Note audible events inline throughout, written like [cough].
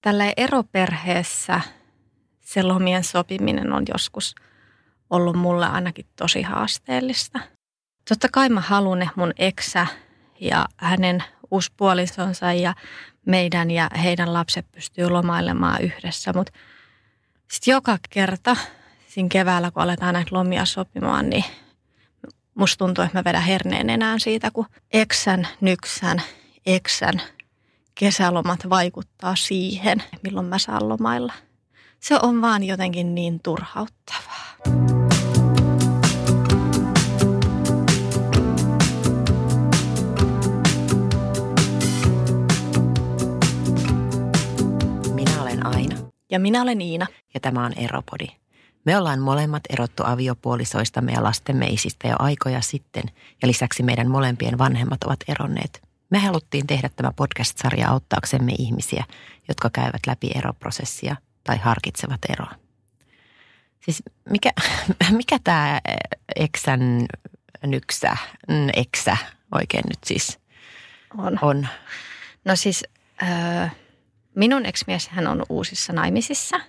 tällä eroperheessä se lomien sopiminen on joskus ollut mulle ainakin tosi haasteellista. Totta kai mä halun, mun eksä ja hänen uuspuolisonsa ja meidän ja heidän lapset pystyy lomailemaan yhdessä, mutta sitten joka kerta siinä keväällä, kun aletaan näitä lomia sopimaan, niin musta tuntuu, että mä vedän herneen enää siitä, kun eksän, nyksän, eksän kesälomat vaikuttaa siihen, milloin mä saan lomailla. Se on vaan jotenkin niin turhauttavaa. Minä olen Aina Ja minä olen Iina. ja tämä on Eropodi. Me ollaan molemmat erottu aviopuolisoistamme ja lastemme isistä jo aikoja sitten ja lisäksi meidän molempien vanhemmat ovat eronneet. Me haluttiin tehdä tämä podcast-sarja auttaaksemme ihmisiä, jotka käyvät läpi eroprosessia tai harkitsevat eroa. Siis mikä, [laughs] mikä tämä eksän nyksä, n- eksä oikein nyt siis On. on? No siis öö, minun ex-mies hän on uusissa naimisissa.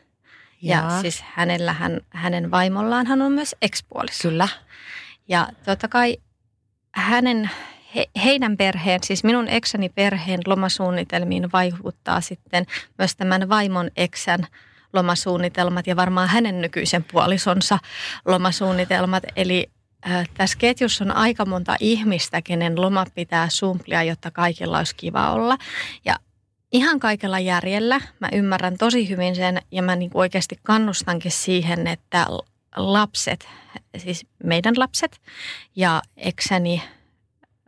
Ja, ja siis hänellähän, hänen vaimollaan hän on myös ekspuoliso. Kyllä. Ja totta kai hänen, he, heidän perheen, siis minun eksäni perheen lomasuunnitelmiin vaikuttaa sitten myös tämän vaimon eksän lomasuunnitelmat ja varmaan hänen nykyisen puolisonsa lomasuunnitelmat. Eli äh, tässä ketjussa on aika monta ihmistä, kenen loma pitää sumplia, jotta kaikilla olisi kiva olla. Ja ihan kaikella järjellä mä ymmärrän tosi hyvin sen ja mä niin oikeasti kannustankin siihen, että lapset, siis meidän lapset ja eksäni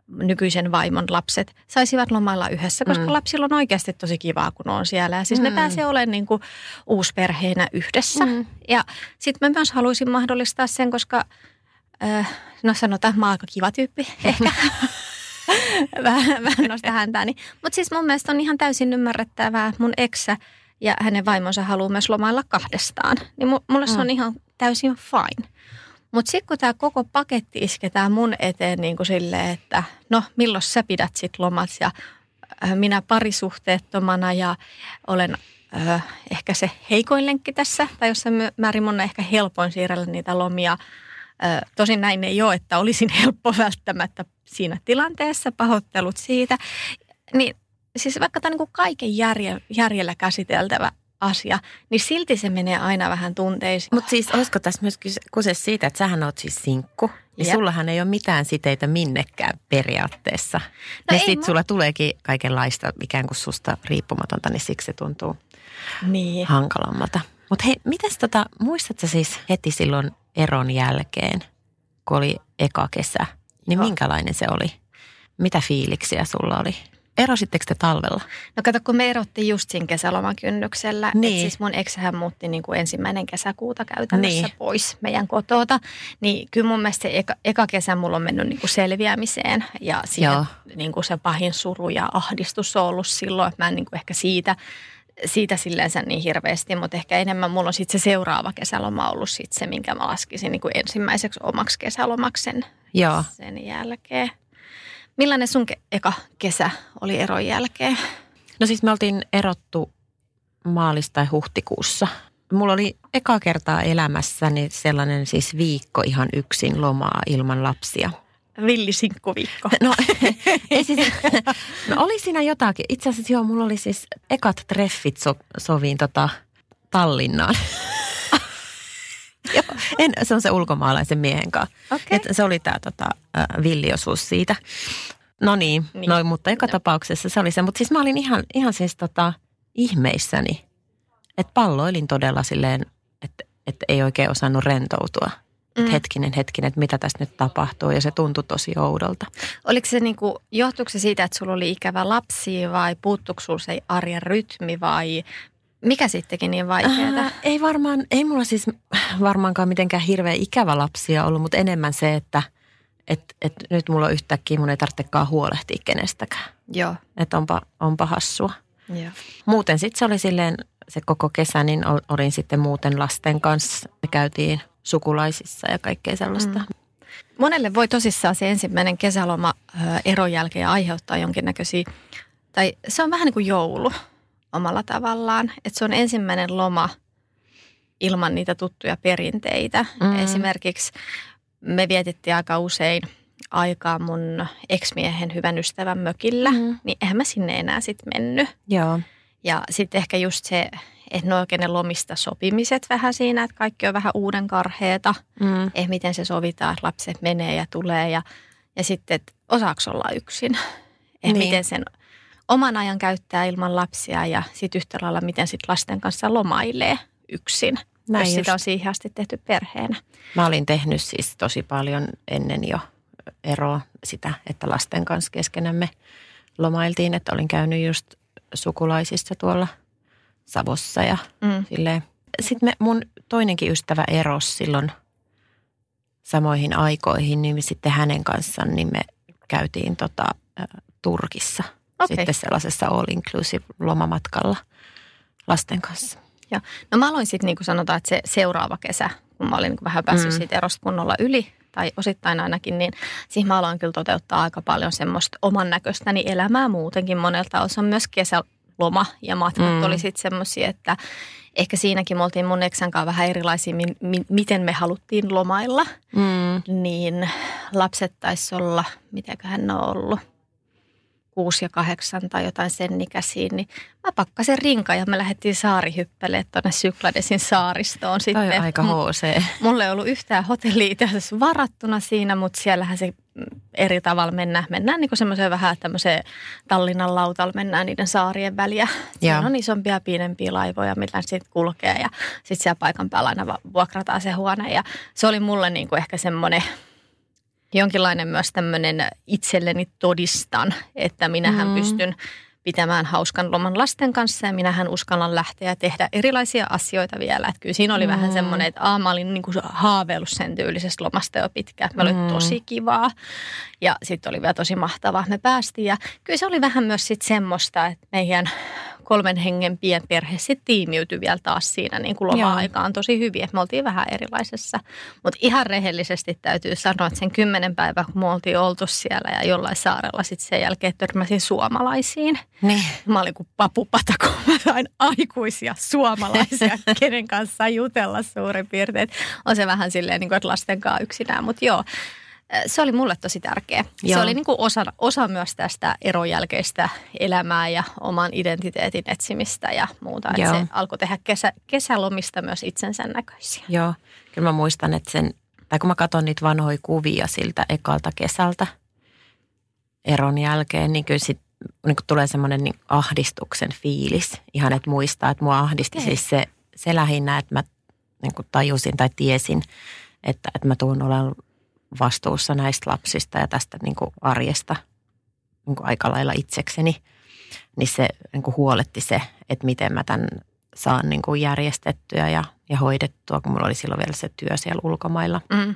nykyisen vaimon lapset saisivat lomailla yhdessä, koska Mm. mm. lapsilla on oikeasti tosi kivaa, kun on siellä. Ja siis mm. Mm. ne pääsee olemaan niin kuin uusperheenä yhdessä. Mm. Ja sitten mä myös haluaisin mahdollistaa sen, koska äh, no sanotaan, että mä oon aika kiva tyyppi [laughs] ehkä. [laughs] vähän, vähän nosta häntääni. Mutta siis mun mielestä on ihan täysin ymmärrettävää, mun eksä ja hänen vaimonsa haluaa myös lomailla kahdestaan. Niin mu- mulle se on Mm. ihan täysin fine. Mutta sitten kun tämä koko paketti isketään mun eteen niin kuin silleen, että no milloin sä pidät sit lomat ja äh, minä parisuhteettomana ja olen äh, ehkä se heikoin lenkki tässä, tai my- määrin mun ehkä helpoin siirrellä niitä lomia. Äh, tosin näin ei ole, että olisin [laughs] helppo välttämättä siinä tilanteessa, pahoittelut siitä. Niin siis vaikka tämä on niin kaiken järje, järjellä käsiteltävä asia, niin silti se menee aina vähän tunteisiin. Mutta siis olisiko tässä myös kyse, siitä, että sähän oot siis sinkku. Ja Jep. sullahan ei ole mitään siteitä minnekään periaatteessa. No ja ei sit mu- sulla tuleekin kaikenlaista ikään kuin susta riippumatonta, niin siksi se tuntuu Niin. hankalammalta. Mutta hei, mitäs tota, muistatko siis heti silloin eron jälkeen, kun oli eka kesä, niin Joo. minkälainen se oli? Mitä fiiliksiä sulla oli? Erositteko te talvella? No kato, kun me erottiin just siinä kesälomakynnyksellä. Niin. Niin. siis mun eksähän muutti niin kuin ensimmäinen kesäkuuta käytännössä Niin. pois meidän kotota. Niin kyllä mun mielestä se eka, eka kesä mulla on mennyt niin kuin selviämiseen. Ja Joo. niin kuin se pahin suru ja ahdistus on ollut silloin. Että mä en niin kuin ehkä siitä, siitä silleensä niin hirveästi. Mutta ehkä enemmän mulla on sitten se seuraava kesäloma ollut sit se, minkä mä laskisin niin kuin ensimmäiseksi omaksi kesälomaksi sen, Joo. sen jälkeen. Millainen sun ke- eka kesä oli eron jälkeen? No siis me oltiin erottu maalis- tai huhtikuussa. Mulla oli eka kertaa elämässäni sellainen siis viikko ihan yksin lomaa ilman lapsia. Villisinkkuviikko. No, [laughs] ei siis, no oli siinä jotakin. Itse asiassa joo, mulla oli siis ekat treffit so, soviin tota Tallinnaan. [laughs] joo, en, se on se ulkomaalaisen miehen kanssa. Okei. Et se oli tämä tota, villiosuus siitä. No niin, niin. Niin. No, mutta joka No. tapauksessa se oli se. Mutta siis mä olin ihan, ihan siis tota, ihmeissäni. Että palloilin todella silleen, että, että ei oikein osannut rentoutua. Mm. Mm. Hetkinen, hetkinen, että mitä tässä nyt tapahtuu. Ja se tuntui tosi oudolta. Oliko se niinku, johtuiko se siitä, että sulla oli ikävä lapsi vai puuttuiko sulla se arjen rytmi vai mikä sittenkin niin vaikeaa? Äh, ei varmaan, ei mulla siis varmaankaan mitenkään hirveän ikävä lapsia ollut, mutta enemmän se, että et, et nyt mulla on yhtäkkiä, mun ei tarvitsekaan huolehtia kenestäkään. Joo. Että onpa, onpa hassua. Joo. Muuten sitten se oli silleen, se koko kesä, niin ol- olin sitten muuten lasten kanssa. Me käytiin sukulaisissa ja kaikkea sellaista. Mm. Monelle voi tosissaan se ensimmäinen kesäloma ö, eron jälkeen aiheuttaa jonkinnäköisiä, tai se on vähän niin kuin joulu. Omalla tavallaan. Että se on ensimmäinen loma ilman niitä tuttuja perinteitä. Mm. Esimerkiksi me vietettiin aika usein aikaa mun ex-miehen hyvän ystävän mökillä, mm. niin eihän mä sinne enää sitten mennyt. Joo. Ja sitten ehkä just se, että ne oikein ne lomista sopimiset vähän siinä, että kaikki on vähän uuden karheeta. Mm. Että miten se sovitaan, että lapset menee ja tulee ja, ja sitten, että osaako olla yksin. Että niin. miten sen oman ajan käyttää ilman lapsia ja sitten yhtä lailla miten sitten lasten kanssa lomailee yksin. Näin jos just. sitä on siihen asti tehty perheenä. Mä olin tehnyt siis tosi paljon ennen jo eroa sitä, että lasten kanssa keskenämme lomailtiin, että olin käynyt just sukulaisissa tuolla Savossa ja mm. silleen. Sitten me, mun toinenkin ystävä erosi silloin samoihin aikoihin, niin sitten hänen kanssaan niin me käytiin tota, ä, Turkissa okay. sitten sellaisessa all inclusive lomamatkalla lasten kanssa. Ja, no mä aloin sitten niin kuin sanotaan, että se seuraava kesä, kun mä olin niin vähän päässyt mm. siitä erosta kunnolla yli, tai osittain ainakin, niin siihen mä aloin kyllä toteuttaa aika paljon semmoista oman näköistäni elämää muutenkin monelta osin. Myös kesäloma ja matkat mm. oli sitten semmoisia, että ehkä siinäkin me oltiin mun eksän kanssa vähän erilaisia, mi- mi- miten me haluttiin lomailla. Mm. Niin lapset taisi olla, mitäköhän ne on ollut – kuusi ja kahdeksan tai jotain sen ikäisiin, niin mä pakkasin rinka ja me lähdettiin saarihyppeleet tuonne Sykladesin saaristoon sitten. Toi aika HC. Mulla ei ollut yhtään hotellia varattuna siinä, mutta siellähän se eri tavalla mennään. Mennään niin semmoiseen vähän tämmöiseen Tallinnan lautalla, mennään niiden saarien väliä. Siinä on isompia, pienempiä laivoja, millä sitten kulkee ja sitten siellä paikan päällä aina vuokrataan se huone. Ja se oli mulle niin kuin ehkä semmoinen jonkinlainen myös tämmöinen itselleni todistan, että minähän mm. pystyn pitämään hauskan loman lasten kanssa ja minähän uskallan lähteä ja tehdä erilaisia asioita vielä. Että kyllä siinä oli mm. vähän semmoinen, että aah, mä olin niin kuin haaveillut sen tyylisestä lomasta jo pitkään. Mä olin mm. tosi kivaa ja sitten oli vielä tosi mahtavaa. Me päästiin ja kyllä se oli vähän myös sitten semmoista, että meidän kolmen hengen pienperhe sitten tiimiytyi vielä taas siinä niin kuin loma-aikaan tosi hyvin, että me oltiin vähän erilaisessa. Mutta ihan rehellisesti täytyy sanoa, että sen kymmenen päivää, kun me oltiin oltu siellä ja jollain saarella sitten sen jälkeen törmäsin suomalaisiin. Niin. Mä olin kuin papupata, kun [laughs] mä sain aikuisia suomalaisia, [laughs] kenen kanssa jutella suurin piirtein. On se vähän silleen, niin kuin, että lasten kanssa yksinään, mutta joo se oli mulle tosi tärkeä. Joo. Se oli niin kuin osa, osa myös tästä eron jälkeistä elämää ja oman identiteetin etsimistä ja muuta. Että se alkoi tehdä kesä, kesälomista myös itsensä näköisiä. Joo, kyllä mä muistan, että sen, tai kun mä katson niitä vanhoja kuvia siltä ekalta kesältä eron jälkeen, niin kyllä sit niin kuin tulee semmoinen niin ahdistuksen fiilis. Ihan, että muistaa, että mua ahdisti Ei. siis se, se lähinnä, että mä niin kuin tajusin tai tiesin, että, että mä tuun olemaan vastuussa näistä lapsista ja tästä niin kuin arjesta niin kuin aika lailla itsekseni, niin se niin kuin huoletti se, että miten mä tämän saan niin kuin järjestettyä ja, ja hoidettua, kun mulla oli silloin vielä se työ siellä ulkomailla. Mm.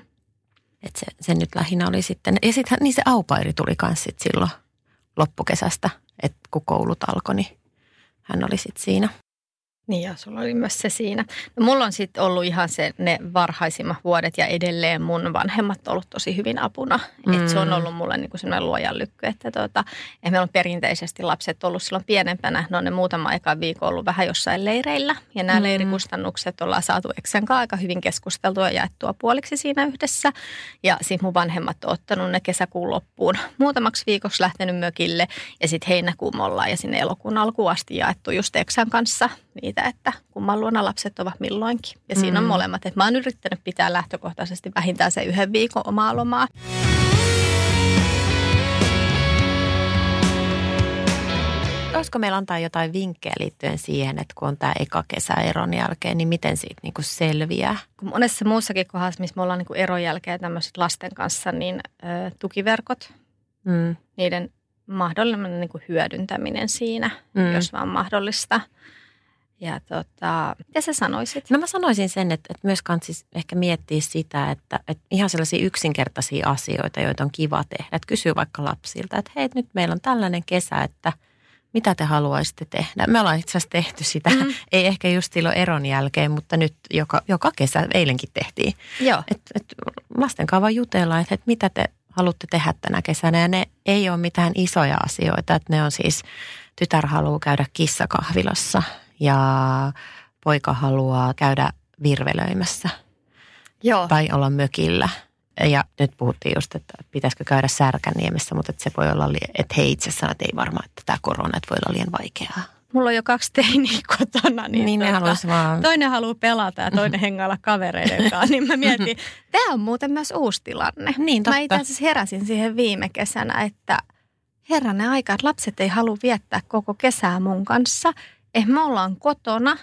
Et se, se nyt lähinnä oli sitten, ja sitten niin se aupairi tuli myös sit silloin loppukesästä, että kun koulut alkoi, niin hän oli sitten siinä. Niin ja sulla oli myös se siinä. No, mulla on sitten ollut ihan se, ne varhaisimmat vuodet ja edelleen mun vanhemmat on ollut tosi hyvin apuna. Mm. Et se on ollut mulle niinku sellainen luojan lykky, että tota, et meillä on perinteisesti lapset ollut silloin pienempänä. Ne on ne muutama eka viikko ollut vähän jossain leireillä. Ja nämä mm. leirikustannukset ollaan saatu Eksän kanssa aika hyvin keskusteltua ja jaettua puoliksi siinä yhdessä. Ja sitten mun vanhemmat on ottanut ne kesäkuun loppuun muutamaksi viikoksi lähtenyt mökille. Ja sitten heinäkuun me ollaan ja sinne elokuun alkuun asti jaettu just Eksän kanssa niitä, että kumman luona lapset ovat milloinkin. Ja siinä mm. on molemmat. Että mä oon yrittänyt pitää lähtökohtaisesti vähintään se yhden viikon omaa lomaa. Olisiko meillä antaa jotain vinkkejä liittyen siihen, että kun on tämä eka kesä eron jälkeen, niin miten siitä niinku selviää? Monessa muussakin kohdassa, missä me ollaan niinku eron jälkeen tämmöiset lasten kanssa, niin ö, tukiverkot, mm. niiden mahdollinen niinku hyödyntäminen siinä, mm. jos vaan mahdollista – ja tota, mitä sä sanoisit? No mä sanoisin sen, että, että myös kansis ehkä miettiä sitä, että, että ihan sellaisia yksinkertaisia asioita, joita on kiva tehdä. Että kysyy vaikka lapsilta, että hei, nyt meillä on tällainen kesä, että mitä te haluaisitte tehdä. Me ollaan itse asiassa tehty sitä, mm. [laughs] ei ehkä just silloin eron jälkeen, mutta nyt joka, joka kesä, eilenkin tehtiin. Joo. Et, et lasten kanssa vaan jutellaan, että, että mitä te haluatte tehdä tänä kesänä. Ja ne ei ole mitään isoja asioita, että ne on siis, tytär haluaa käydä kissakahvilassa ja poika haluaa käydä virvelöimässä Joo. tai olla mökillä. Ja nyt puhuttiin just, että pitäisikö käydä Särkänniemessä, mutta että se voi olla, että he itse sanoo, että ei varmaan, että tämä korona että voi olla liian vaikeaa. Mulla on jo kaksi teiniä [laughs] kotona. Niin, Niin ne tota, vaan, Toinen haluaa pelata ja toinen [laughs] hengailla kavereiden kanssa. Niin mä mietin, [laughs] tämä on muuten myös uusi tilanne. Niin, Mä totta. itse asiassa heräsin siihen viime kesänä, että herranen aika, että lapset ei halua viettää koko kesää mun kanssa. Että me ollaan kotona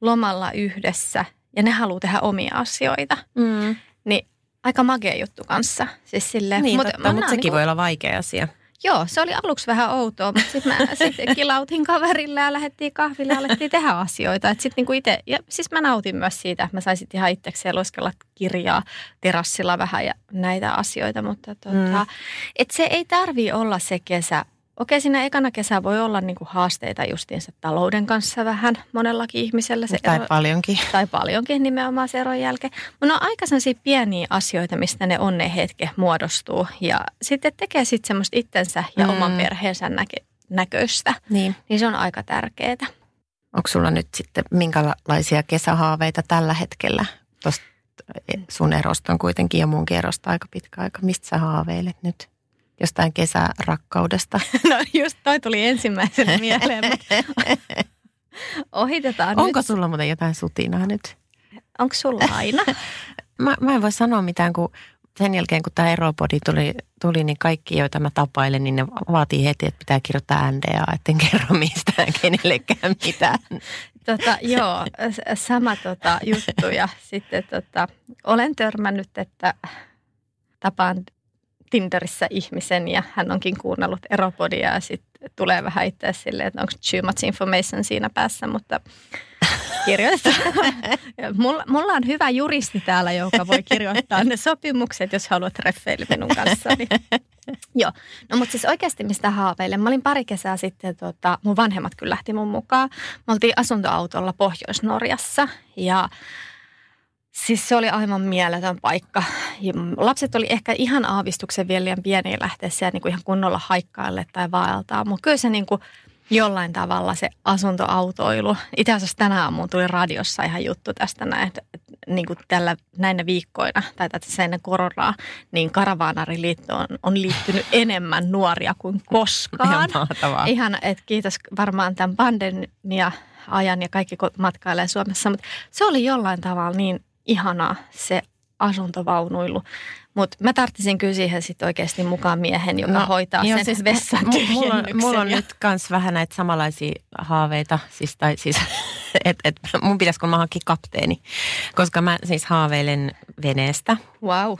lomalla yhdessä ja ne haluaa tehdä omia asioita. mm, Niin aika magea juttu kanssa. Siis silleen, niin mut totta, mutta sekin niinku- voi olla vaikea asia. Joo, se oli aluksi vähän outoa, mutta sitten mä [laughs] sit kilautin kaverille ja lähdettiin kahville ja alettiin tehdä asioita. Et sit niinku ite, ja siis mä nautin myös siitä, että mä saisin ihan itsekseen lueskella kirjaa terassilla vähän ja näitä asioita. Mutta tota, Mm. et se ei tarvi olla se kesä. Okei, siinä ekana kesä voi olla niinku haasteita justiinsa talouden kanssa vähän monellakin ihmisellä. Se Tai ero- paljonkin. tai paljonkin nimenomaan se eron jälkeen. Mutta ne on aika sellaisia pieniä asioita, mistä ne onne hetke muodostuu. Ja sitten tekee sitten semmoista itsensä ja Mm. oman perheensä näke- näköistä. Niin. Niin se on aika tärkeää. Onko sulla nyt sitten minkälaisia kesähaaveita tällä hetkellä? Tuosta sun erosta on kuitenkin ja munkin erosta aika pitkä aika. Mistä sä haaveilet nyt? Jostain kesärakkaudesta? [laughs] No just toi tuli ensimmäisenä mieleen, [laughs] ohitetaan Onko nyt. sulla muuten jotain sutinaa nyt? Onko sulla aina? [laughs] Mä, mä en voi sanoa mitään, kun sen jälkeen kun tämä eropodi tuli, tuli, niin kaikki, joita mä tapailen, niin ne vaatii heti, että pitää kirjoittaa NDA, etten kerro mistään kenellekään mitään. Tota, joo, sama tota, juttu. Ja sitten tota, olen törmännyt, että tapaan Tinderissä ihmisen ja hän onkin kuunnellut eropodia ja sitten tulee vähän itse silleen, että onko too much information siinä päässä, mutta [laughs] kirjoitetaan. Ja Mulla, mulla on hyvä juristi täällä, joka voi kirjoittaa ne sopimukset, jos haluat treffeillä minun kanssani. Joo, no mutta siis oikeasti mistä haaveilen. Mä olin pari kesää sitten, tota, mun vanhemmat kyllä lähti mun mukaan. Me oltiin asuntoautolla Pohjois-Norjassa ja siis se oli aivan mieletön paikka. Ja lapset oli ehkä ihan aavistuksen vielä liian pieniä lähteä siellä niin kuin ihan kunnolla haikkaille tai vaeltaa, mutta kyllä se niin kuin jollain tavalla se asuntoautoilu. Itse asiassa tänä aamuun tuli radiossa ihan juttu tästä näin, että niin kuin tällä, näinä viikkoina tai tässä ennen koronaa, niin Karavaanariliittoon on liittynyt [laughs] enemmän nuoria kuin koskaan. Ihan mahtavaa. Ihan, että kiitos varmaan tämän pandemia ajan ja kaikki matkailee Suomessa, mutta se oli jollain tavalla niin ihanaa se asuntovaunuilu. Mutta mä tarttisin kyllä siihen sitten oikeasti mukaan miehen, joka no, hoitaa sen siis vessan mu- mulla, on, mulla on ja- nyt kans vähän näitä samanlaisia haaveita, siis, tai siis, [laughs] että et, mun pitäisi kun mä hankkia kapteeni, koska mä siis haaveilen veneestä. Wow.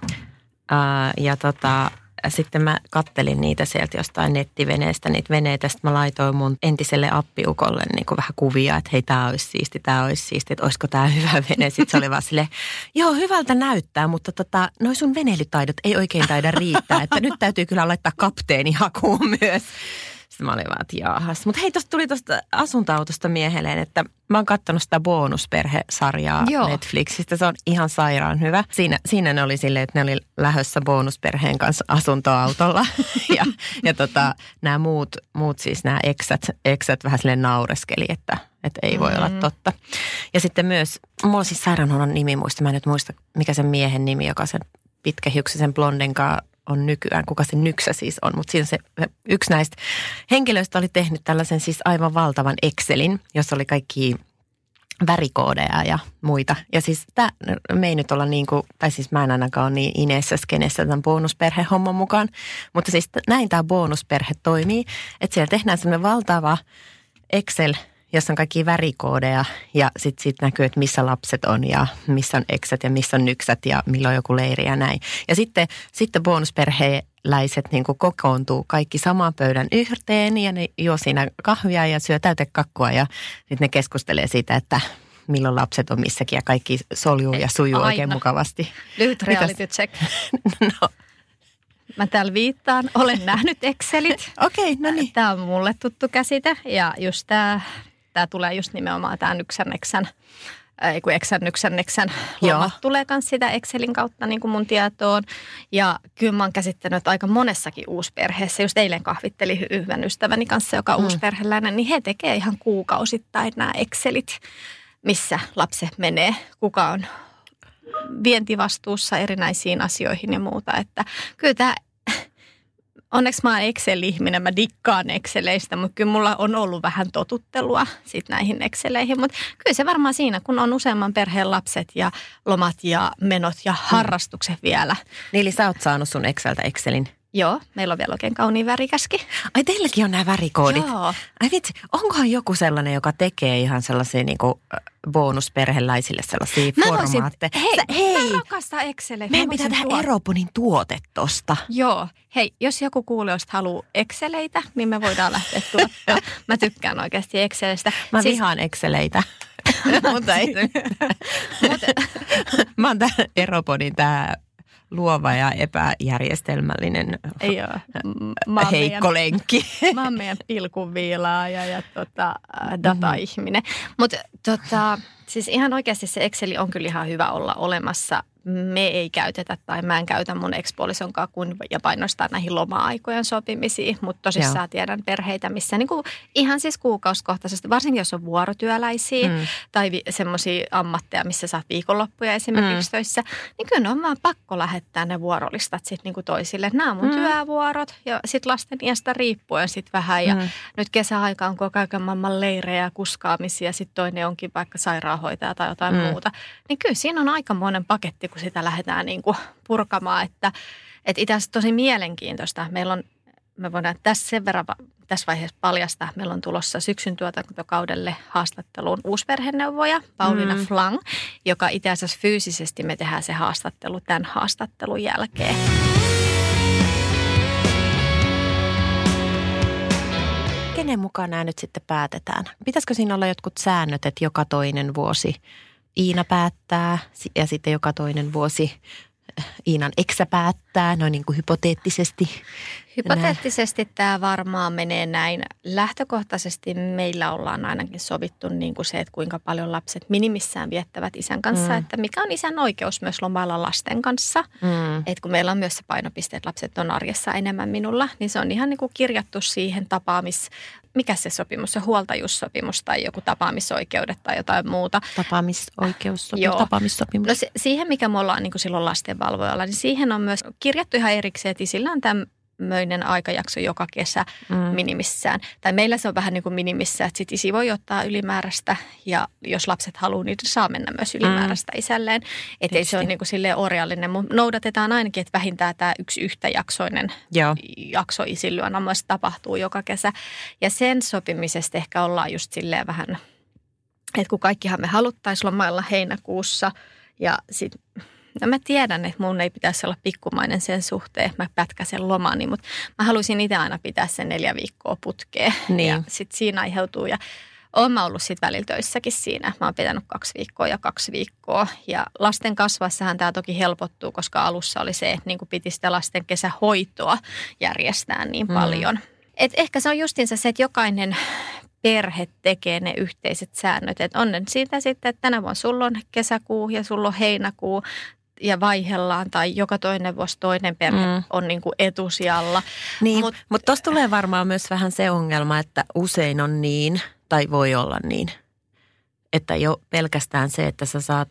Ää, ja tota, sitten mä kattelin niitä sieltä jostain nettiveneestä, niitä veneitä. Sitten mä laitoin mun entiselle appiukolle niin kuin vähän kuvia, että hei, tää olisi siisti, tää olisi siisti, että olisiko tää [laughs] hyvä vene. Sitten se oli vaan silleen, joo, hyvältä näyttää, mutta tota, noi sun veneilytaidot ei oikein taida riittää, että nyt täytyy kyllä laittaa kapteeni hakuun myös. Sitten mä olin vaan, että jaahas. Mutta hei, tuosta tuli tuosta asuntoautosta miehelleen, että mä oon kattonut sitä bonusperhesarjaa Joo. Netflixistä. Se on ihan sairaan hyvä. Siinä, siinä ne oli silleen, että ne oli lähössä bonusperheen kanssa asuntoautolla. [laughs] ja ja tota, nämä muut, muut siis nämä eksät, eksät vähän silleen naureskeli, että, että ei voi Mm. olla totta. Ja sitten myös, mulla on siis sairaanhoidon nimi muista. Mä en nyt muista, mikä sen miehen nimi, joka sen pitkähiuksisen blonden kanssa on nykyään, kuka se nyksä siis on. Mutta siinä se, yksi näistä henkilöistä oli tehnyt tällaisen siis aivan valtavan Excelin, jossa oli kaikki värikoodeja ja muita. Ja siis tämä, me ei nyt olla niin kuin, tai siis mä en ainakaan ole niin ineessä skenessä tämän bonusperhehomman mukaan. Mutta siis näin tämä bonusperhe toimii, että siellä tehdään semmoinen valtava Excel, jossa on kaikki värikoodeja ja sitten sit näkyy, että missä lapset on ja missä on eksät ja missä on nyksät ja milloin joku leiri ja näin. Ja sitten, sitten bonusperheläiset niin kokoontuu kaikki samaan pöydän yhteen ja ne juo siinä kahvia ja syö täytekakkua ja sitten ne keskustelee siitä, että milloin lapset on missäkin ja kaikki soljuu ja sujuu oikein Aina. mukavasti. Lyhyt reality check. [laughs] No Mä täällä viittaan. Olen nähnyt Excelit. [laughs] okei, okay, no niin. Tämä on mulle tuttu käsite ja just tämä, tämä tulee just nimenomaan tämän yksän eksän ei kun Exän, Nyksän, Nexän lomat tulee myös sitä Excelin kautta niin kuin mun tietoon. Ja kyllä mä oon käsittänyt, että aika monessakin uusperheessä, just eilen kahvitteli yhden ystäväni kanssa, joka on mm. uusperheläinen, niin he tekee ihan kuukausittain nämä Excelit, missä lapset menee, kuka on vientivastuussa erinäisiin asioihin ja muuta. Että kyllä tämä onneksi mä oon Excel-ihminen, mä dikkaan Exceleistä, mutta kyllä mulla on ollut vähän totuttelua sit näihin Exceleihin. Mutta kyllä se varmaan siinä, kun on useamman perheen lapset ja lomat ja menot ja harrastukset mm. vielä. Niin, eli sä oot saanut sun Exceltä Excelin Joo, meillä on vielä oikein kauniin värikäski. Ai teilläkin on nämä värikoodit? Joo. Ai vitsi, onkohan joku sellainen, joka tekee ihan sellaisia niinku bonusperheläisille sellaisia mä formaatteja? Hei, Sä, hei, mä rakastan Exceleitä. Meidän pitää tehdä tuot... Eroponin tuote tosta. Joo, hei, jos joku kuulijoista haluaa Exceleitä, niin me voidaan lähteä tuottaa. mä tykkään oikeasti Exceleistä. Mä siis... vihaan Exceleitä. [laughs] Mutta ei. Mut... Mä oon tää Eropodin tää luova ja epäjärjestelmällinen Joo. [laughs] heikko meidän, lenkki. [laughs] Mä oon meidän pilkunviilaaja ja tota, data-ihminen. Mutta tota, siis ihan oikeasti se Exceli on kyllä ihan hyvä olla olemassa me ei käytetä tai mä en käytä mun ekspuolison kun ja painostaa näihin loma-aikojen sopimisiin, mutta tosissaan Joo. tiedän perheitä, missä niinku ihan siis kuukauskohtaisesti, varsinkin jos on vuorotyöläisiä mm. tai vi- semmoisia ammatteja, missä saat viikonloppuja esimerkiksi mm. töissä, niin kyllä on vaan pakko lähettää ne vuorolistat sitten niinku toisille. Nämä on mun mm. työvuorot ja sitten lasten iästä riippuen sitten vähän ja mm. nyt kesäaika on koko ajan maailman leirejä ja kuskaamisia, sitten toinen onkin vaikka sairaanhoitaja tai jotain mm. muuta. Niin kyllä siinä on aikamoinen paketti, kun sitä lähdetään niin kuin purkamaan. Että, että itse asiassa tosi mielenkiintoista. Meillä on, me voidaan tässä sen verran tässä vaiheessa paljastaa, meillä on tulossa syksyn tuotantokaudelle haastatteluun uusperheneuvoja Pauliina mm. Flang, joka itse asiassa fyysisesti me tehdään se haastattelu tämän haastattelun jälkeen. Kenen mukaan nämä nyt sitten päätetään? Pitäisikö siinä olla jotkut säännöt, että joka toinen vuosi Iina päättää ja sitten joka toinen vuosi Iinan eksä päättää, noin niin kuin hypoteettisesti. Hypoteettisesti näin. tämä varmaan menee näin. Lähtökohtaisesti meillä ollaan ainakin sovittu niin kuin se, että kuinka paljon lapset minimissään viettävät isän kanssa, mm. että mikä on isän oikeus myös lomalla lasten kanssa. Mm. Että kun meillä on myös se painopiste, että lapset on arjessa enemmän minulla, niin se on ihan niin kuin kirjattu siihen tapaamis mikä se sopimus, se huoltajuussopimus tai joku tapaamisoikeudet tai jotain muuta. Tapaamisoikeussopimus, Joo. tapaamissopimus. No se, siihen, mikä me ollaan niin kuin silloin lastenvalvojalla, niin siihen on myös kirjattu ihan erikseen, että sillä on tämä möinen aikajakso joka kesä mm. minimissään. Tai meillä se on vähän niin kuin minimissä, että sit isi voi ottaa ylimääräistä ja jos lapset haluaa, niin saa mennä myös ylimääräistä mm. isälleen. Että ei se ole niin kuin silleen orjallinen, mutta noudatetaan ainakin, että vähintään tämä yksi yhtäjaksoinen Joo. jakso isillyönä myös tapahtuu joka kesä. Ja sen sopimisesta ehkä ollaan just silleen vähän, että kun kaikkihan me haluttaisiin lomailla heinäkuussa ja sitten No mä tiedän, että mun ei pitäisi olla pikkumainen sen suhteen, että mä pätkäsen lomani, mutta mä haluaisin itse aina pitää sen neljä viikkoa putkeen. Niin. Ja sitten siinä aiheutuu ja olen mä ollut sitten välillä töissäkin siinä. Mä oon pitänyt kaksi viikkoa ja kaksi viikkoa. Ja lasten kasvassahan tämä toki helpottuu, koska alussa oli se, että niin piti sitä lasten kesähoitoa järjestää niin mm. paljon. Et ehkä se on justiinsa se, että jokainen perhe tekee ne yhteiset säännöt. Että on siitä sitten, että tänä vuonna sulla on kesäkuu ja sulla on heinäkuu ja vaihellaan tai joka toinen vuosi toinen perhe mm. on niin kuin etusijalla. Niin, mutta mut tuossa tulee varmaan myös vähän se ongelma, että usein on niin, tai voi olla niin, että jo pelkästään se, että sä saat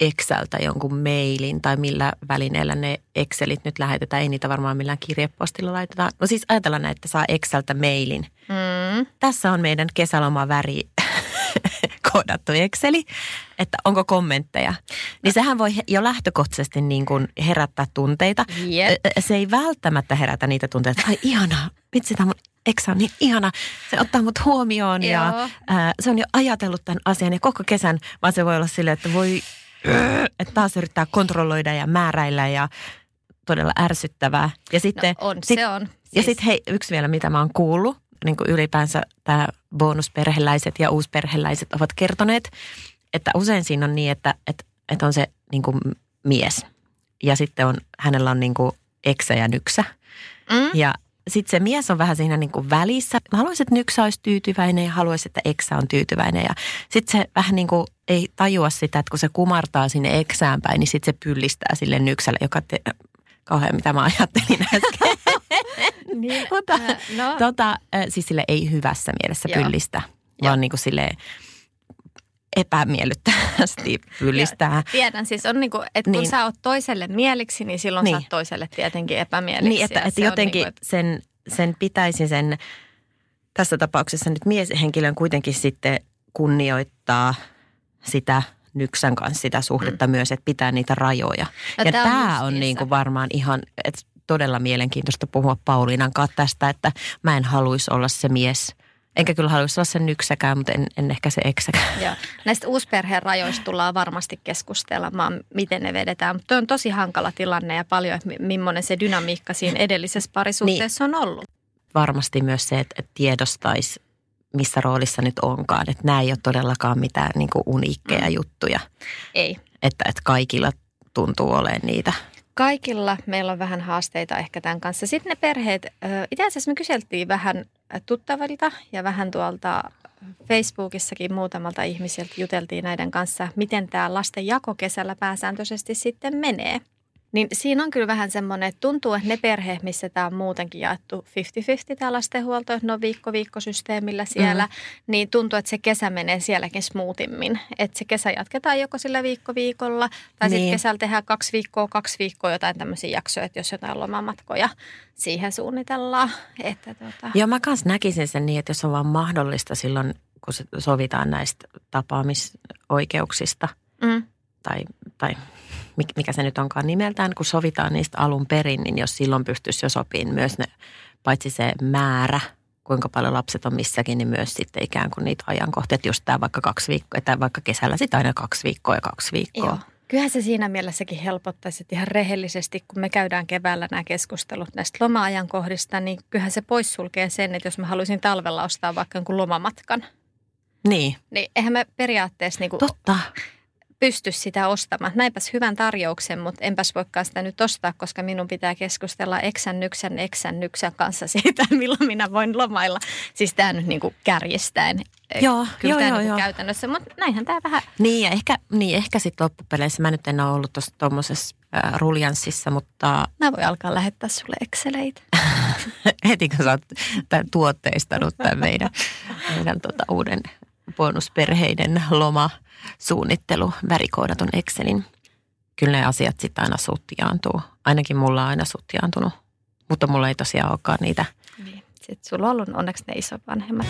Exceltä jonkun mailin tai millä välineellä ne Excelit nyt lähetetään. Ei niitä varmaan millään kirjepostilla laitetaan. No siis ajatellaan näin, että saa Exceltä mailin. Mm. Tässä on meidän kesälomaväri [laughs] koodattu Exceli, että onko kommentteja. Niin sehän voi jo lähtökohtaisesti niin kuin herättää tunteita. Yep. Se ei välttämättä herätä niitä tunteita, että ai ihanaa, vitsi tämä mun eksä on niin ihana. Se ottaa mut huomioon Joo. ja ää, se on jo ajatellut tämän asian ja koko kesän, vaan se voi olla silleen, että voi, että taas yrittää kontrolloida ja määräillä ja todella ärsyttävää. Ja sitten, no on, sit, se on. Siis. Ja sitten hei, yksi vielä, mitä mä oon kuullut, niin kuin ylipäänsä tämä bonusperheläiset ja uusperheläiset ovat kertoneet, että usein siinä on niin, että, että, että on se niin kuin mies ja sitten on, hänellä on niin kuin eksä ja nyksä. Mm. Ja sitten se mies on vähän siinä niin kuin välissä. Mä haluaisin, että Nyksä olisi tyytyväinen ja haluaisin, että Eksä on tyytyväinen. Ja sitten se vähän niin kuin ei tajua sitä, että kun se kumartaa sinne Eksään päin, niin sitten se pyllistää sille Nyksälle, joka te, kauhean mitä mä ajattelin äsken. [laughs] [laughs] niin, Mutta, no. tota, siis sille ei hyvässä mielessä Joo. pyllistä, Joo. vaan niin kuin silleen, epämiellyttävästi pyllistää. Tiedän, siis on niinku, että kun niin. sä oot toiselle mieliksi, niin silloin niin. sä oot toiselle tietenkin epämieliksi. Niin, että, että jotenkin niinku, että... sen, sen pitäisi sen, tässä tapauksessa nyt mieshenkilön kuitenkin sitten kunnioittaa sitä nyksän kanssa sitä suhdetta mm. myös, että pitää niitä rajoja. No, ja tämä on, on niin kuin varmaan ihan, että todella mielenkiintoista puhua Pauliinan kanssa tästä, että mä en haluaisi olla se mies – Enkä kyllä haluaisi olla sen yksäkään, mutta en, en ehkä se eksäkään. Joo. Näistä uusperheen rajoista tullaan varmasti keskustelemaan, miten ne vedetään. Mutta on tosi hankala tilanne ja paljon, että millainen se dynamiikka siinä edellisessä parisuhteessa niin. on ollut. Varmasti myös se, että tiedostaisi, missä roolissa nyt onkaan. Että nämä ei ole todellakaan mitään niin uniikkeja mm. juttuja. Ei. Että, että kaikilla tuntuu olemaan niitä kaikilla meillä on vähän haasteita ehkä tämän kanssa. Sitten ne perheet, itse asiassa me kyseltiin vähän tuttavilta ja vähän tuolta Facebookissakin muutamalta ihmisiltä juteltiin näiden kanssa, miten tämä lasten jako kesällä pääsääntöisesti sitten menee. Niin siinä on kyllä vähän semmoinen, että tuntuu, että ne perheet, missä tämä on muutenkin jaettu 50-50 tämä lastenhuolto, että no viikko-viikkosysteemillä siellä, mm. niin tuntuu, että se kesä menee sielläkin smoothimmin. Että se kesä jatketaan joko sillä viikko-viikolla tai niin. sitten kesällä tehdään kaksi viikkoa, kaksi viikkoa jotain tämmöisiä jaksoja, että jos jotain lomamatkoja siihen suunnitellaan. Että tota. Joo, mä kanssa näkisin sen niin, että jos on vaan mahdollista silloin, kun sovitaan näistä tapaamisoikeuksista mm. tai, tai mikä se nyt onkaan nimeltään, kun sovitaan niistä alun perin, niin jos silloin pystyisi jo sopiin myös ne, paitsi se määrä, kuinka paljon lapset on missäkin, niin myös sitten ikään kuin niitä ajankohtia, että just tämä vaikka kaksi viikkoa, tai vaikka kesällä sitten aina kaksi viikkoa ja kaksi viikkoa. Joo. Kyllähän se siinä mielessäkin helpottaisi, että ihan rehellisesti, kun me käydään keväällä nämä keskustelut näistä loma-ajankohdista, niin kyllähän se poissulkee sen, että jos mä haluaisin talvella ostaa vaikka jonkun lomamatkan. Niin. Niin eihän me periaatteessa niin kuin, Totta pysty sitä ostamaan. Näinpäs hyvän tarjouksen, mutta enpäs voikaan sitä nyt ostaa, koska minun pitää keskustella eksännyksen eksännyksen kanssa [laughs] siitä, milloin minä voin lomailla. Siis tämä nyt niin kuin kärjistäen. Joo, Kyllä joo, tämä joo, niin joo. käytännössä, mutta näinhän tämä vähän... Niin ja ehkä, niin ehkä sitten loppupeleissä, mä nyt en ole ollut tuossa tuommoisessa äh, ruljanssissa, mutta... Mä voin alkaa lähettää sulle Exceleitä. [laughs] Heti kun sä oot tämän tuotteistanut tämän meidän, meidän tota, uuden bonusperheiden loma suunnittelu, värikoodatun Excelin. Kyllä ne asiat sitten aina sutjaantuu. Ainakin mulla on aina sutjaantunut. Mutta mulla ei tosiaan olekaan niitä. Niin. Sitten sulla on ollut onneksi ne isovanhemmat.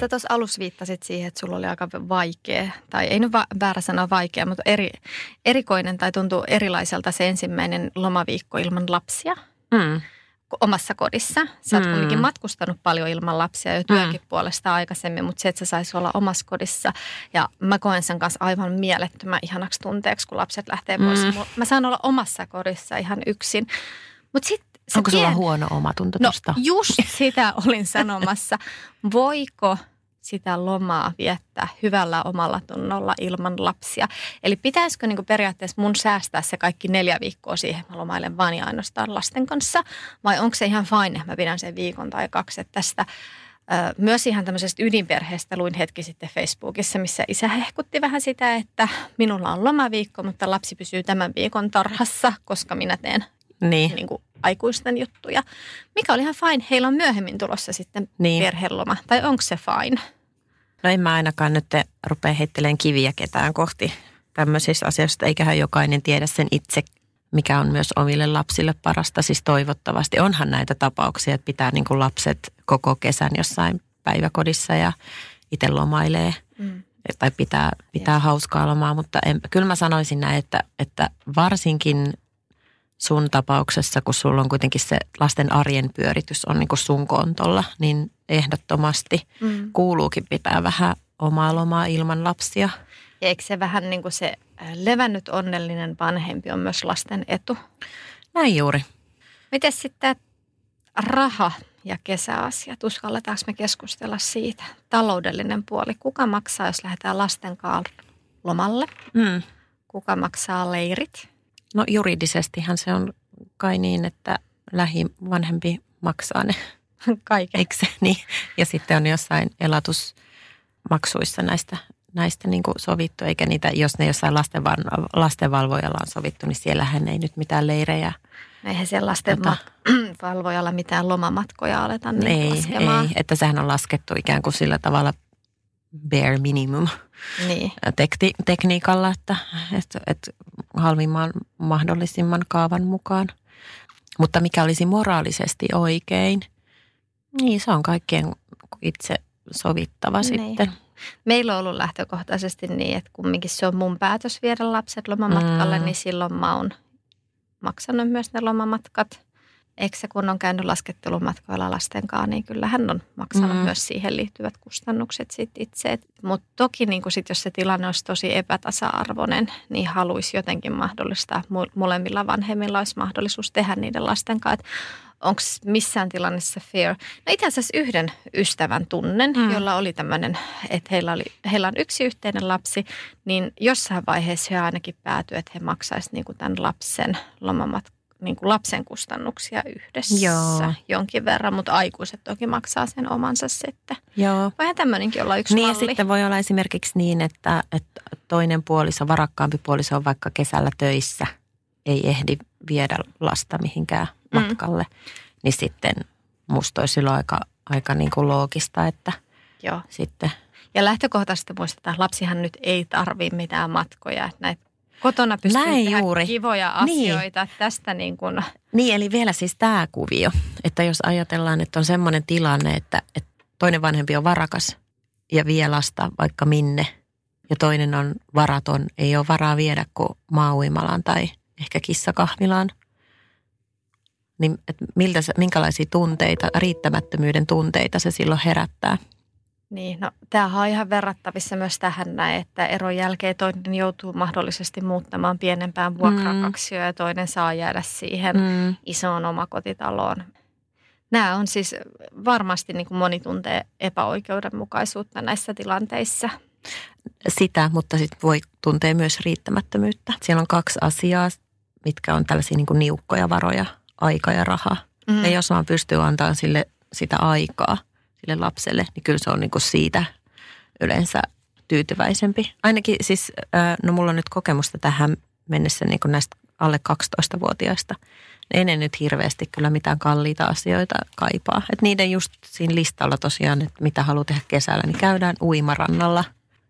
Sä tuossa alussa viittasit siihen, että sulla oli aika vaikea, tai ei nyt va- väärä sanoa vaikea, mutta eri, erikoinen tai tuntuu erilaiselta se ensimmäinen lomaviikko ilman lapsia. Mm omassa kodissa. Sä oot mm. kuitenkin matkustanut paljon ilman lapsia jo työkin mm. puolesta aikaisemmin, mutta se, että sä saisi olla omassa kodissa. Ja mä koen sen kanssa aivan mielettömän ihanaksi tunteeksi, kun lapset lähtee pois. Mm. Mä saan olla omassa kodissa ihan yksin. Mut sit, Onko sulla tien... huono omatunto no, just sitä olin sanomassa. [laughs] Voiko sitä lomaa viettää hyvällä omalla tunnolla ilman lapsia. Eli pitäisikö niin periaatteessa mun säästää se kaikki neljä viikkoa siihen, että mä lomailen vaan ja ainoastaan lasten kanssa, vai onko se ihan fine, että mä pidän sen viikon tai kaksi, että tästä myös ihan tämmöisestä ydinperheestä luin hetki sitten Facebookissa, missä isä hehkutti vähän sitä, että minulla on lomaviikko, mutta lapsi pysyy tämän viikon tarhassa, koska minä teen niin. Niin kuin aikuisten juttuja. Mikä oli ihan fine. Heillä on myöhemmin tulossa sitten niin. perheloma. Tai onko se fine? No en mä ainakaan nyt rupea heittelemään kiviä ketään kohti tämmöisistä asioista. Eiköhän jokainen tiedä sen itse, mikä on myös omille lapsille parasta. Siis toivottavasti onhan näitä tapauksia, että pitää niin kuin lapset koko kesän jossain päiväkodissa ja itse lomailee. Mm. Tai pitää, pitää hauskaa lomaa, mutta en, kyllä mä sanoisin näin, että, että varsinkin sun tapauksessa, kun sulla on kuitenkin se lasten arjen pyöritys on niin kuin sun kontolla, niin ehdottomasti mm. kuuluukin pitää vähän omaa lomaa ilman lapsia. Ja eikö se vähän niin kuin se äh, levännyt onnellinen vanhempi on myös lasten etu? Näin juuri. Miten sitten raha ja kesäasiat? Uskalletaanko me keskustella siitä? Taloudellinen puoli. Kuka maksaa, jos lähdetään lasten kanssa lomalle? Mm. Kuka maksaa leirit? No juridisestihan se on kai niin, että lähivanhempi maksaa ne [laughs] Kaiken. Eikö se? Niin. Ja sitten on jossain elatusmaksuissa näistä, näistä niin kuin sovittu, eikä niitä, jos ne jossain lastenval- lastenvalvojalla on sovittu, niin siellähän ei nyt mitään leirejä. Eihän siellä lasten Tota. [clears throat] mitään lomamatkoja aleta niin ei, laskemaan. ei, että sehän on laskettu ikään kuin sillä tavalla bare minimum Niin. tekti, tekniikalla, että, että, että halvimman mahdollisimman kaavan mukaan. Mutta mikä olisi moraalisesti oikein, niin se on kaikkien itse sovittava Niin. sitten. Meillä on ollut lähtökohtaisesti niin, että kumminkin se on mun päätös viedä lapset lomamatkalle, Mm. niin silloin mä oon maksanut myös ne lomamatkat. Eikö se kun on käynyt laskettelumatkoilla lasten kanssa, niin kyllä hän on maksanut Mm. myös siihen liittyvät kustannukset sit itse. Mutta toki niin sit, jos se tilanne olisi tosi epätasa-arvoinen, niin haluaisi jotenkin mahdollistaa, mo- molemmilla vanhemmilla olisi mahdollisuus tehdä niiden lasten kanssa. Onko missään tilanteessa fair? No itse asiassa yhden ystävän tunnen, Mm. jolla oli tämmöinen, että heillä, oli, heillä on yksi yhteinen lapsi, niin jossain vaiheessa he ainakin päätyi, että he maksaisivat niin tämän lapsen lomamat, niin kuin lapsen kustannuksia yhdessä Joo. jonkin verran, mutta aikuiset toki maksaa sen omansa sitten. Joo. Voihan tämmöinenkin olla yksi Niin ja malli. sitten voi olla esimerkiksi niin, että, että toinen puoliso, varakkaampi puoliso on vaikka kesällä töissä, ei ehdi viedä lasta mihinkään Mm. matkalle. Niin sitten musta olisi silloin aika, aika niin kuin loogista, että Joo. sitten Ja lähtökohtaisesti muistetaan, että lapsihan nyt ei tarvi mitään matkoja. Että näitä kotona pystyy Näin tehdä juuri. kivoja Niin. asioita. Tästä niin kuin, Niin, eli vielä siis tämä kuvio, että jos ajatellaan, että on semmoinen tilanne, että, että toinen vanhempi on varakas ja vie lasta vaikka minne, ja toinen on varaton, ei ole varaa viedä kuin maauimalaan tai ehkä kissakahvilaan, niin että miltä se, minkälaisia tunteita, riittämättömyyden tunteita se silloin herättää. Niin, no tämähän on ihan verrattavissa myös tähän näin, että eron jälkeen toinen joutuu mahdollisesti muuttamaan pienempään vuokrakaksioon ja toinen saa jäädä siihen Mm. isoon omakotitaloon. Nämä on siis varmasti niin kuin moni tuntee epäoikeudenmukaisuutta näissä tilanteissa. Sitä, mutta sitten voi tuntea myös riittämättömyyttä. Siellä on kaksi asiaa, mitkä on tällaisia niin kuin niukkoja varoja, aika ja raha. Mm. Ja jos vaan pystyy antamaan sille sitä aikaa sille lapselle, niin kyllä se on niinku siitä yleensä tyytyväisempi. Ainakin siis, no mulla on nyt kokemusta tähän mennessä niinku näistä alle 12-vuotiaista. Ei ne nyt hirveästi kyllä mitään kalliita asioita kaipaa. Et niiden just siinä listalla tosiaan, että mitä haluaa tehdä kesällä, niin käydään uimarannalla,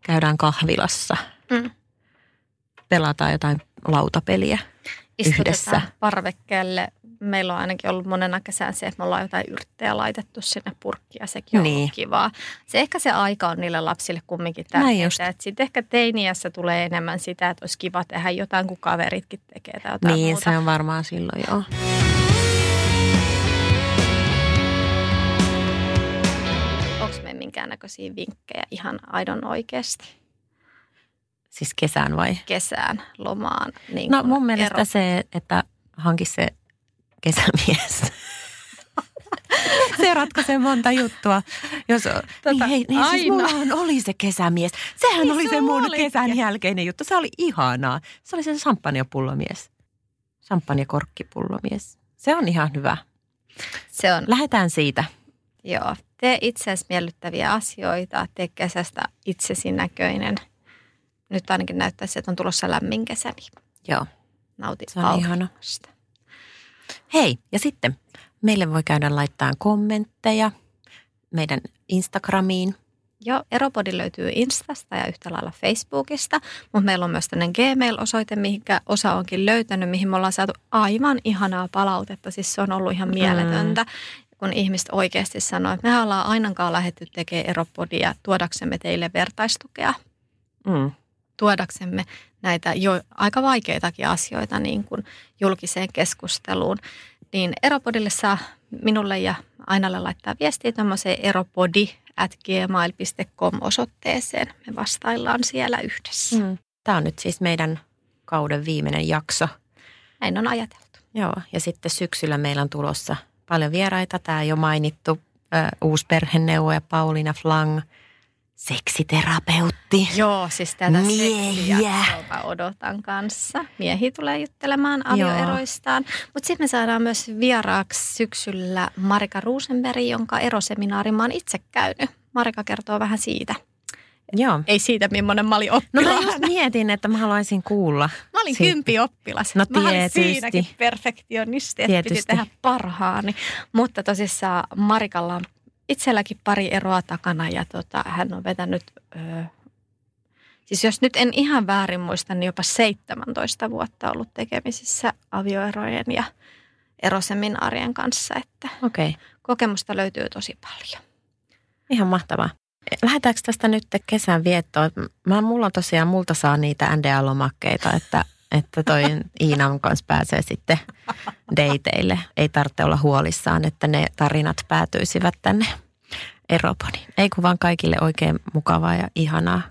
käydään kahvilassa, Mm. pelataan jotain lautapeliä. Istutetaan Yhdessä. parvekkeelle. Meillä on ainakin ollut monena kesän se, että me ollaan jotain yrttejä laitettu sinne purkkiin ja sekin on Niin. ollut kivaa. Se ehkä se aika on niille lapsille kumminkin tärkeää. Sitten ehkä teiniässä tulee enemmän sitä, että olisi kiva tehdä jotain, kun kaveritkin tekee tai jotain niin, muuta. se on varmaan silloin joo. Onko me minkäännäköisiä vinkkejä ihan aidon oikeasti Siis kesään vai? kesään, lomaan? Niin No mun mielestä ero- se, että hanki se kesämies. se ratkaisee monta juttua. Jos, Tota, niin hei, niin siis mullahan oli se kesämies. Sehän Niin oli se sulla mun olikin. kesän jälkeinen juttu. Se oli ihanaa. Se oli se champagnepullomies. Champagnekorkkipullomies. Se on ihan hyvä. Se on, Lähdetään siitä. joo. Tee itseäsi miellyttäviä asioita, tee kesästä itsesi näköinen. Nyt ainakin näyttäisi, että on tulossa lämmin kesä, niin Joo. nauti Se on ihana. Hei, ja sitten meille voi käydä laittaa kommentteja meidän Instagramiin. Joo, Eropodi löytyy Instasta ja yhtä lailla Facebookista, mutta meillä on myös tämmöinen Gmail-osoite, mihinkä osa onkin löytänyt, mihin me ollaan saatu aivan ihanaa palautetta. Siis se on ollut ihan mieletöntä, kun ihmiset oikeasti sanoo, että me ollaan ainakaan lähdetty tekemään Eropodia tuodaksemme teille vertaistukea, Mm. tuodaksemme näitä jo aika vaikeitakin asioita niin kuin julkiseen keskusteluun. Niin Eropodille saa minulle ja Ainalle laittaa viestiä tämmöiseen eropodi at gmail.com osoitteeseen. Me vastaillaan siellä yhdessä. Mm. Tämä on nyt siis meidän kauden viimeinen jakso. Näin on ajateltu. Joo, ja sitten syksyllä meillä on tulossa paljon vieraita. Tämä jo mainittu ö, uusi perheneuvoja Pauliina Flang seksiterapeutti. Joo, siis tätä Miehiä. odotan kanssa. Miehi tulee juttelemaan avioeroistaan. Mutta sitten me saadaan myös vieraaksi syksyllä Marika Rosenberg, jonka eroseminaari mä oon itse käynyt. Marika kertoo vähän siitä. Joo. Ei siitä, millainen mä olin No oppilaana. mä just mietin, että mä haluaisin kuulla. Mä olin siitä. kympi oppilas. No mä olin tietysti. siinäkin perfektionisti, että piti Tietysti. tehdä parhaani. Mutta tosissaan Marikalla on itselläkin pari eroa takana ja tota, hän on vetänyt, ö, siis jos nyt en ihan väärin muista, niin jopa 17 vuotta ollut tekemisissä avioerojen ja eroseminaarien kanssa, että okay. kokemusta löytyy tosi paljon. ihan mahtavaa. Lähdetäänkö tästä nyt kesän viettoon? Mä, mulla on tosiaan, multa saa niitä NDA-lomakkeita, että, että toi Iinan kanssa pääsee sitten dateille. Ei tarvitse olla huolissaan, että ne tarinat päätyisivät tänne Eroponiin. Ei kun vaan kaikille oikein mukavaa ja ihanaa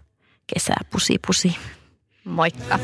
kesää. Pusi pusi. Moikka!